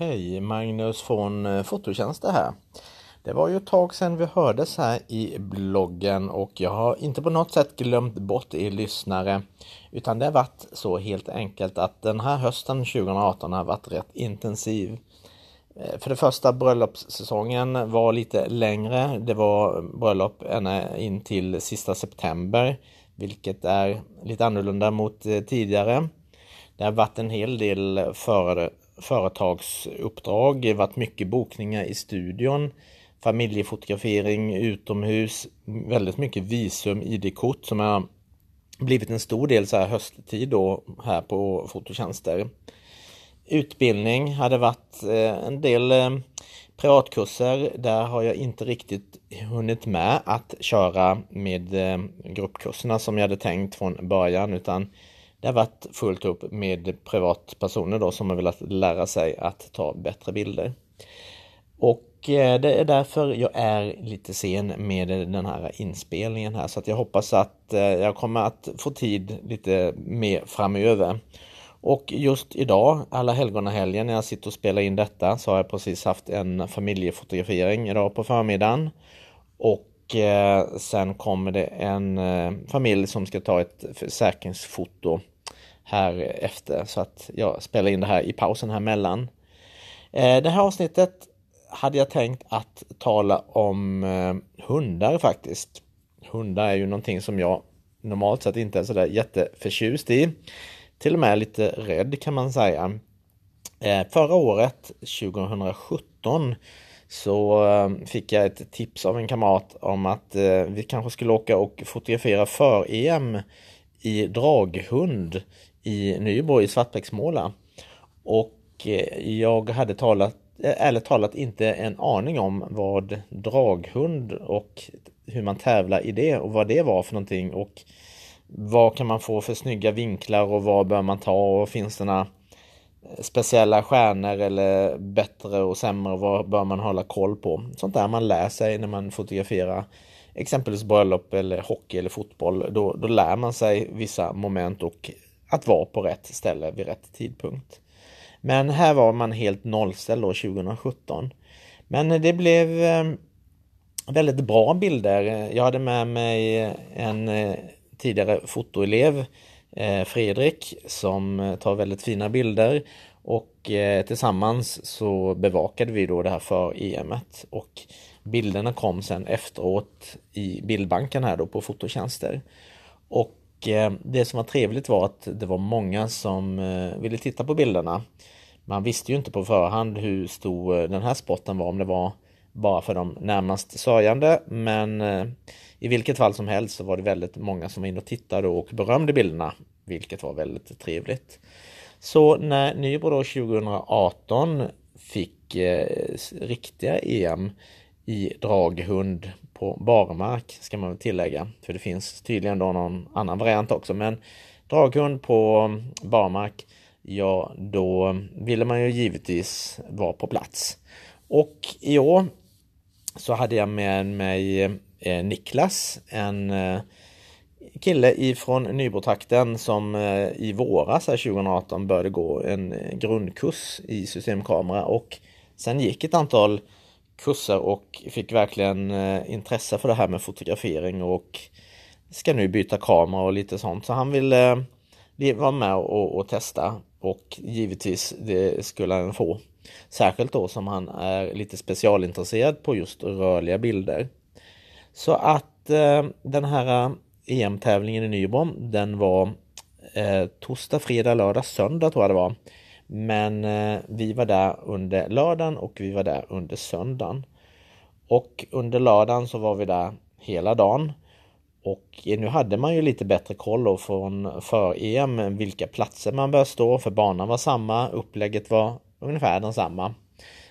Hej, Magnus från eh, Fototjänster här. Det var ju ett tag sedan vi hördes här i bloggen och jag har inte på något sätt glömt bort er lyssnare. Utan det har varit så helt enkelt att den här hösten 2018 har varit rätt intensiv. Eh, för det första bröllopssäsongen var lite längre. Det var bröllop ända in till sista september, vilket är lite annorlunda mot eh, tidigare. Det har varit en hel del före företagsuppdrag, det har varit mycket bokningar i studion, familjefotografering utomhus, väldigt mycket visum, ID-kort som har blivit en stor del så här hösttid då här på fototjänster. Utbildning hade varit eh, en del eh, privatkurser. Där har jag inte riktigt hunnit med att köra med eh, gruppkurserna som jag hade tänkt från början utan det har varit fullt upp med privatpersoner då som har velat lära sig att ta bättre bilder. Och eh, det är därför jag är lite sen med den här inspelningen här så att jag hoppas att eh, jag kommer att få tid lite mer framöver. Och just idag, alla helgonahelgen när jag sitter och spelar in detta så har jag precis haft en familjefotografering idag på förmiddagen. Och Eh, sen kommer det en eh, familj som ska ta ett försäkringsfoto här efter så att jag spelar in det här i pausen här mellan. Eh, det här avsnittet hade jag tänkt att tala om hundar faktiskt. Hundar är ju någonting som jag normalt sett inte är sådär jätteförtjust i. Till och med lite rädd kan man säga. Förra året, 2017, så ehm, fick jag ett tips av en kamrat om att eh, vi kanske skulle åka och fotografera för-EM i draghund i Nybro i Svartbäcksmåla. Och eh, jag hade talat, eh, ärligt talat inte en aning om vad draghund och hur man tävlar i det och vad det var för någonting och vad kan man få för snygga vinklar och vad bör man ta och finns det några speciella stjärnor eller bättre och sämre vad bör man hålla koll på. Sånt där man lär sig när man fotograferar exempelvis bröllop eller hockey eller fotboll. Då, då lär man sig vissa moment och att vara på rätt ställe vid rätt tidpunkt. Men här var man helt nollställd då 2017. Men det blev ehm, väldigt bra bilder. Jag hade med mig en eh, tidigare fotoelev, Eh, Fredrik, som eh, tar väldigt fina bilder. Och eh, tillsammans så bevakade vi då det här för EMet och bilderna kom sen efteråt i bildbanken här då på fototjänster. Och det som var trevligt var att det var många som ville titta på bilderna. Man visste ju inte på förhand hur stor den här spotten var, om det var bara för de närmast sörjande. Men eh, i vilket fall som helst så var det väldigt många som var inne och tittade och berömde bilderna, vilket var väldigt trevligt. Så när Nybro då 2018 fick eh, riktiga EM i draghund på barmark ska man väl tillägga. För det finns tydligen då någon annan variant också. Men draghund på mm, barmark, ja då mm, ville man ju givetvis vara på plats. Och i år så hade jag med mig eh, Niklas, en eh, kille ifrån Nybrotrakten som eh, i våras 2018 började gå en eh, grundkurs i systemkamera och sen gick ett antal kurser och fick verkligen eh, intresse för det här med fotografering och ska nu byta kamera och lite sånt. Så han ville eh, vara med och, och, testa och givetvis det skulle han få. Särskilt då som han är lite specialintresserad på just rörliga bilder. Så att eh, den här eh, e EM-tävlingen i Nybro, den var eh, torsdag, fredag, lördag, söndag tror jag det var. Men eh, vi var där under lördagen och vi var där under söndagen. Och under lördagen så var vi där hela dagen. Och eh, nu hade man ju lite bättre koll då från för-EM vilka platser man bör stå för banan var samma, upplägget var ungefär densamma.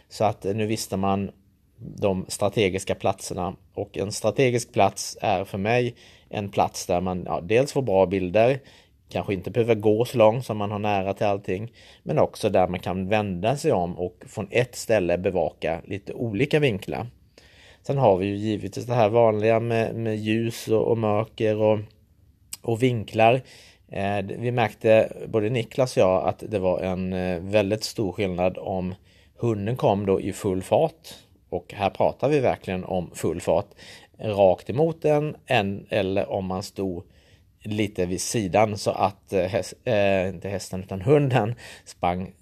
Så att nu visste man de strategiska platserna och en strategisk plats är för mig en plats där man ja, dels får bra bilder, kanske inte behöver gå så långt som man har nära till allting. Men också där man kan vända sig om och från ett ställe bevaka lite olika vinklar. Sen har vi ju givetvis det här vanliga med, med ljus och, och mörker och, och vinklar. Eh, vi märkte, både Niklas och jag, att det var en eh, väldigt stor skillnad om Hunden kom då i full fart och här pratar vi verkligen om full fart rakt emot den en, eller om man stod lite vid sidan så att, eh, häst, eh, inte hästen utan hunden sprang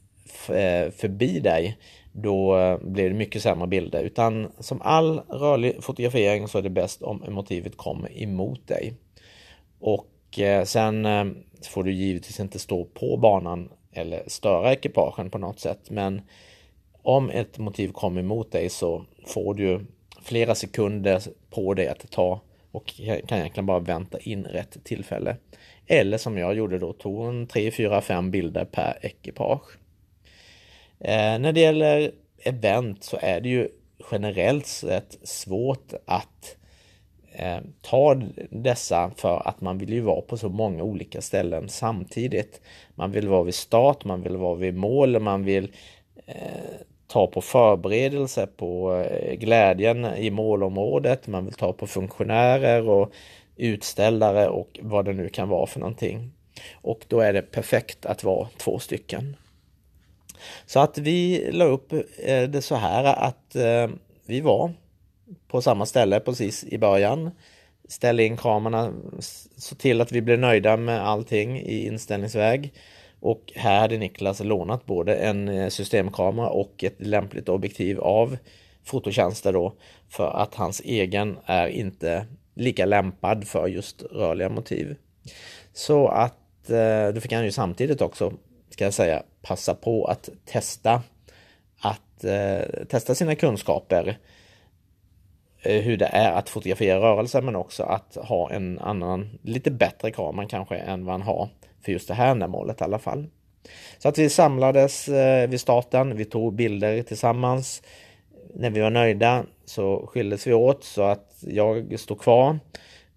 förbi dig. Då blir det mycket sämre bilder. Utan som all rörlig fotografering så är det bäst om motivet kommer emot dig. Och Eh, sen eh, får du givetvis inte stå på banan eller störa ekipagen på något sätt. Men om ett motiv kommer emot dig så får du flera sekunder på dig att ta och kan egentligen bara vänta in rätt tillfälle. Eller som jag gjorde då, tog en 3, 4, 5 bilder per ekipage. Eh, när det gäller event så är det ju generellt sett svårt att Eh, tar dessa för att man vill ju vara på så många olika ställen samtidigt. Man vill vara vid start, man vill vara vid mål, man vill eh, ta på förberedelse, på eh, glädjen i målområdet, man vill ta på funktionärer och utställare och vad det nu kan vara för någonting. Och då är det perfekt att vara två stycken. Så att vi la upp det så här att vi var på samma ställe precis i början. Ställ in kamerorna, så till att vi blir nöjda med allting i inställningsväg. Och här hade Niklas lånat både en eh, systemkamera och ett lämpligt objektiv av fototjänster då för att hans egen är inte lika lämpad för just rörliga motiv. Så att eh, då fick han ju samtidigt också, ska jag säga, passa på att testa att eh, testa sina kunskaper Eh, hur det är att fotografera rörelser men också att ha en annan, lite bättre kamera kanske än vad han har för just det här ändamålet i alla fall. Så att vi samlades eh, vid starten, vi tog bilder tillsammans. När vi var nöjda så skildes vi åt så att jag stod kvar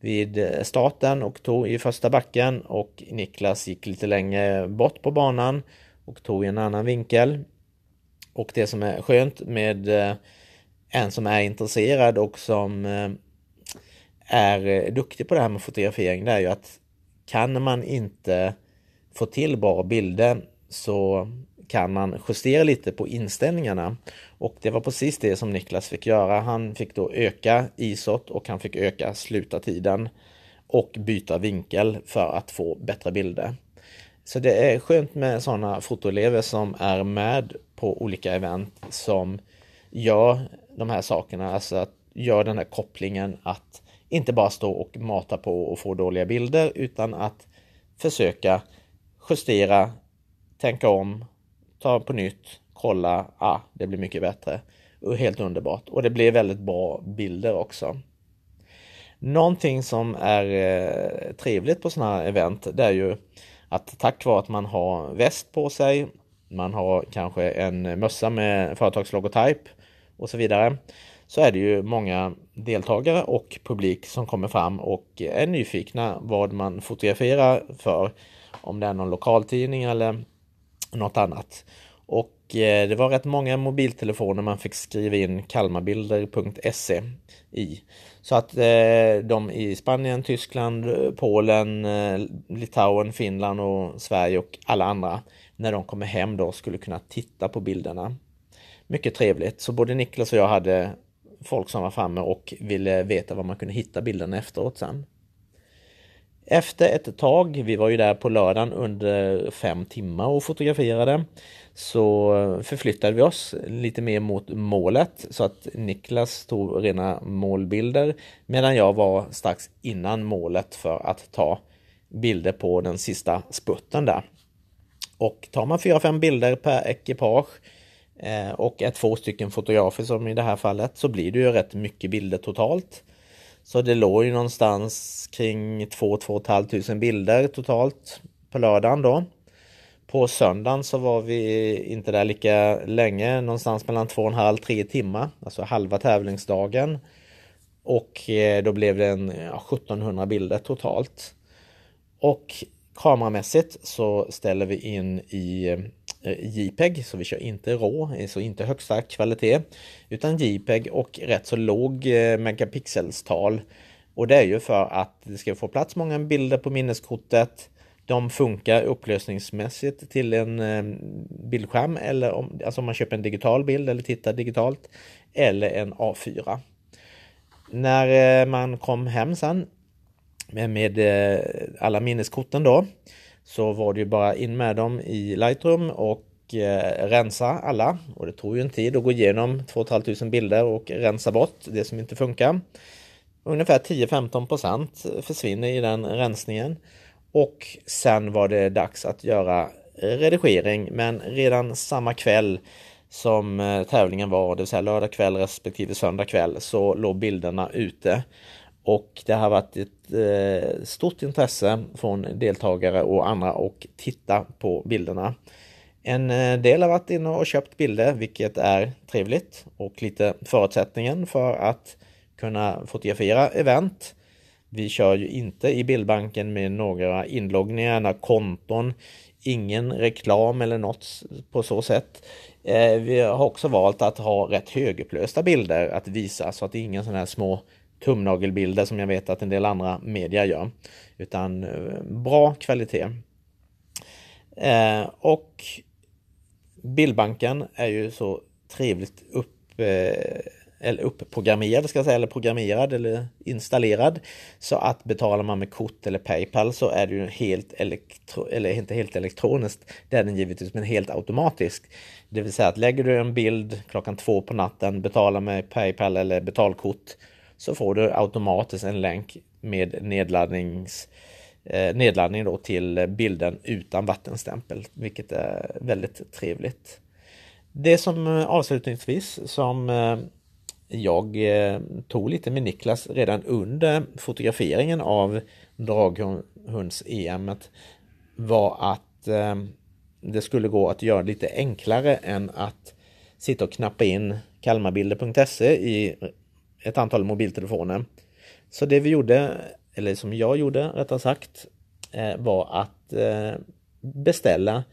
vid eh, starten och tog i första backen och Niklas gick lite längre bort på banan och tog i en annan vinkel. Och det som är skönt med eh, en som är intresserad och som eh, är eh, duktig på det här med fotografering, det är ju att kan man inte få till bra bilder så kan man justera lite på inställningarna. Och det var precis det som Niklas fick göra. Han fick då öka ISOt och han fick öka slutartiden och byta vinkel för att få bättre bilder. Så det är skönt med sådana fotoelever som är med på olika event som gör de här sakerna, alltså att gör den här kopplingen att inte bara stå och mata på och få dåliga bilder utan att försöka justera, tänka om, ta på nytt, kolla, ah, det blir mycket bättre. Helt underbart och det blir väldigt bra bilder också. Någonting som är eh, trevligt på sådana här event det är ju att tack vare att man har väst på sig, man har kanske en mössa med företagslogotyp och så vidare så är det ju många deltagare och publik som kommer fram och är nyfikna vad man fotograferar för. Om det är någon lokaltidning eller något annat. Och eh, det var rätt många mobiltelefoner man fick skriva in kalmarbilder.se i. Så att eh, de i Spanien, Tyskland, Polen, eh, Litauen, Finland och Sverige och alla andra när de kommer hem då skulle kunna titta på bilderna. Mycket trevligt, så både Niklas och jag hade folk som var framme och ville veta var man kunde hitta bilderna efteråt sen. Efter ett tag, vi var ju där på lördagen under fem timmar och fotograferade, så förflyttade vi oss lite mer mot målet så att Niklas tog rena målbilder medan jag var strax innan målet för att ta bilder på den sista sputten där. Och tar man 4-5 bilder per ekipage Eh, och är två stycken fotografer som i det här fallet så blir det ju rätt mycket bilder totalt. Så det låg ju någonstans kring 2-2 500 bilder totalt på lördagen då. På söndagen så var vi inte där lika länge, någonstans mellan 2,5-3 timmar, alltså halva tävlingsdagen. Och eh, då blev det en ja, 1700 bilder totalt. Och kameramässigt så ställer vi in i Eh, JPEG, så vi kör inte RAW, eh, så inte högsta kvalitet, utan JPEG och rätt så låg eh, megapixelstal. Och det är ju för att det ska få plats många bilder på minneskortet. De funkar upplösningsmässigt till en bildskärm eller om, alltså om man köper en digital bild eller tittar digitalt eller en A4. När man kom hem sen med alla minneskorten då så var det ju bara in med dem i Lightroom och eh, rensa alla. Och det tog ju en tid att gå igenom 2 500 bilder och rensa bort det som inte funkar. Ungefär 10-15% försvinner i den rensningen. Och sen var det dags att göra redigering men redan samma kväll som eh, tävlingen var, det vill säga lördag kväll respektive söndag kväll, så låg bilderna ute. Och det har varit ett eh, stort intresse från deltagare och andra att titta på bilderna. En eh, del har varit inne och köpt bilder, vilket är trevligt och lite förutsättningen för att kunna fotografera event. Vi kör ju inte i bildbanken med några inloggningar, några konton, ingen reklam eller något på så sätt. Eh, vi har också valt att ha rätt högupplösta bilder att visa så att det är inga sådana här små tumnagelbilder som jag vet att en del andra media gör. Utan eh, bra kvalitet. Eh, och bildbanken är ju så trevligt upp eh, eller uppprogrammerad ska jag säga, eller programmerad eller installerad. Så att betalar man med kort eller Paypal så är det ju helt elektro, eller inte helt elektroniskt, det är den givetvis, men helt automatisk. Det vill säga att lägger du en bild klockan två på natten, betalar med Paypal eller betalkort, så får du automatiskt en länk med nedladdnings eh, nedladdning då till bilden utan vattenstämpel, vilket är väldigt trevligt. Det som eh, avslutningsvis som eh, jag eh, tog lite med Niklas redan under fotograferingen av draghunds-EM var att eh, det skulle gå att göra lite enklare än att sitta och knappa in kalmarbilder.se i ett antal mobiltelefoner. Så det vi gjorde, eller som jag gjorde rättare sagt, eh, var att eh, beställa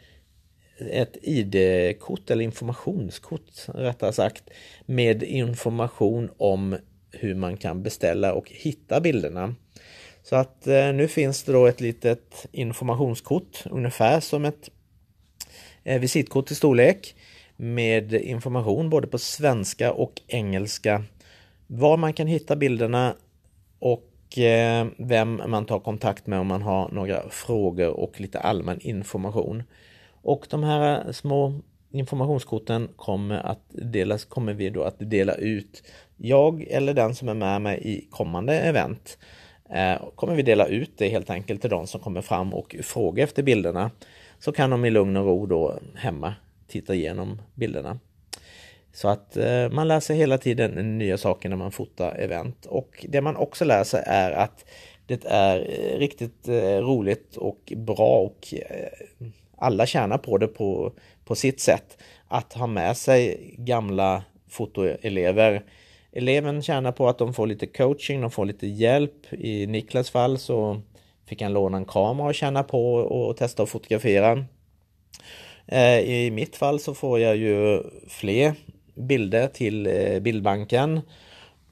ett ID-kort eller informationskort rättare sagt med information om hur man kan beställa och hitta bilderna. Så att eh, nu finns det då ett litet informationskort ungefär som ett eh, visitkort i storlek med information både på svenska och engelska var man kan hitta bilderna och eh, vem man tar kontakt med om man har några frågor och lite allmän information. Och de här små informationskorten kommer, att delas, kommer vi då att dela ut. Jag eller den som är med mig i kommande event eh, kommer vi dela ut det helt enkelt till de som kommer fram och frågar efter bilderna. Så kan de i lugn och ro då hemma titta igenom bilderna. Så att eh, man lär sig hela tiden nya saker när man fotar event. Och det man också lär sig är att det är eh, riktigt eh, roligt och bra och alla tjänar på det på, på sitt sätt. Att ha med sig gamla fotoelever. Eleven tjänar på att de får lite coaching, de får lite hjälp. I Niklas fall så fick han låna en kamera och känna på och testa att fotografera. I mitt fall så får jag ju fler bilder till eh, bildbanken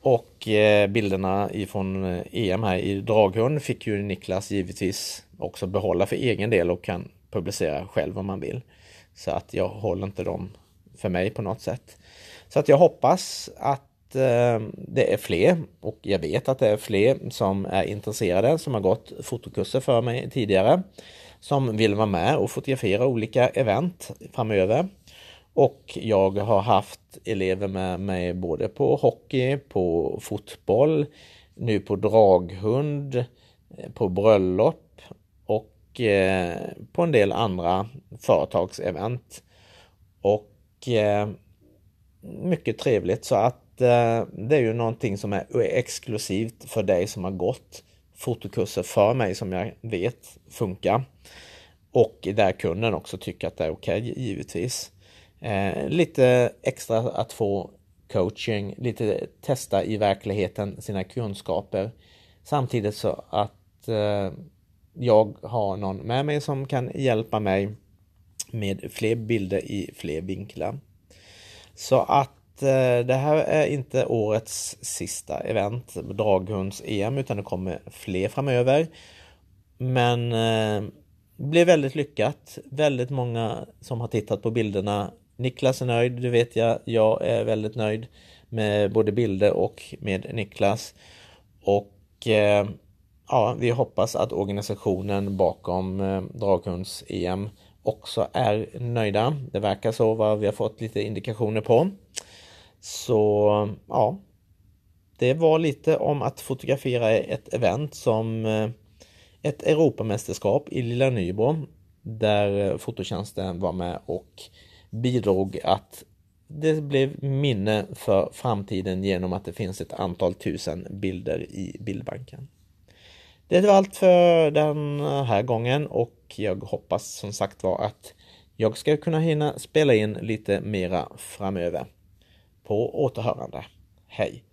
och eh, bilderna ifrån eh, EM här i Draghund fick ju Niklas givetvis också behålla för egen del och kan publicera själv om man vill. Så att jag håller inte dem för mig på något sätt. Så att jag hoppas att det är fler och jag vet att det är fler som är intresserade som har gått fotokurser för mig tidigare som vill vara med och fotografera olika event framöver. Och jag har haft elever med mig både på hockey, på fotboll, nu på draghund, eh, på bröllop och eh, på en del andra företagsevent. Och eh, mycket trevligt så att det är ju någonting som är exklusivt för dig som har gått fotokurser för mig som jag vet funkar. Och där kunden också tycker att det är okej okay, givetvis. Eh, lite extra att få coaching, lite testa i verkligheten sina kunskaper. Samtidigt så att eh, jag har någon med mig som kan hjälpa mig med fler bilder i fler vinklar. Så att eh, det här är inte årets sista event, Draghunds-EM, utan det kommer fler framöver. Men eh, det blev väldigt lyckat. Väldigt många som har tittat på bilderna. Niklas är nöjd, det vet jag. Jag är väldigt nöjd med både bilder och med Niklas. Och eh, ja, vi hoppas att organisationen bakom eh, Draghunds-EM också är nöjda. Det verkar så vad vi har fått lite indikationer på. Så ja, det var lite om att fotografera ett event som eh, ett Europamästerskap i Lilla Nybro där eh, fototjänsten var med och bidrog att det blev minne för framtiden genom att det finns ett antal tusen bilder i bildbanken. Det var allt för den här gången och jag hoppas som sagt var att jag ska kunna hinna spela in lite mera framöver. På återhörande. Hej!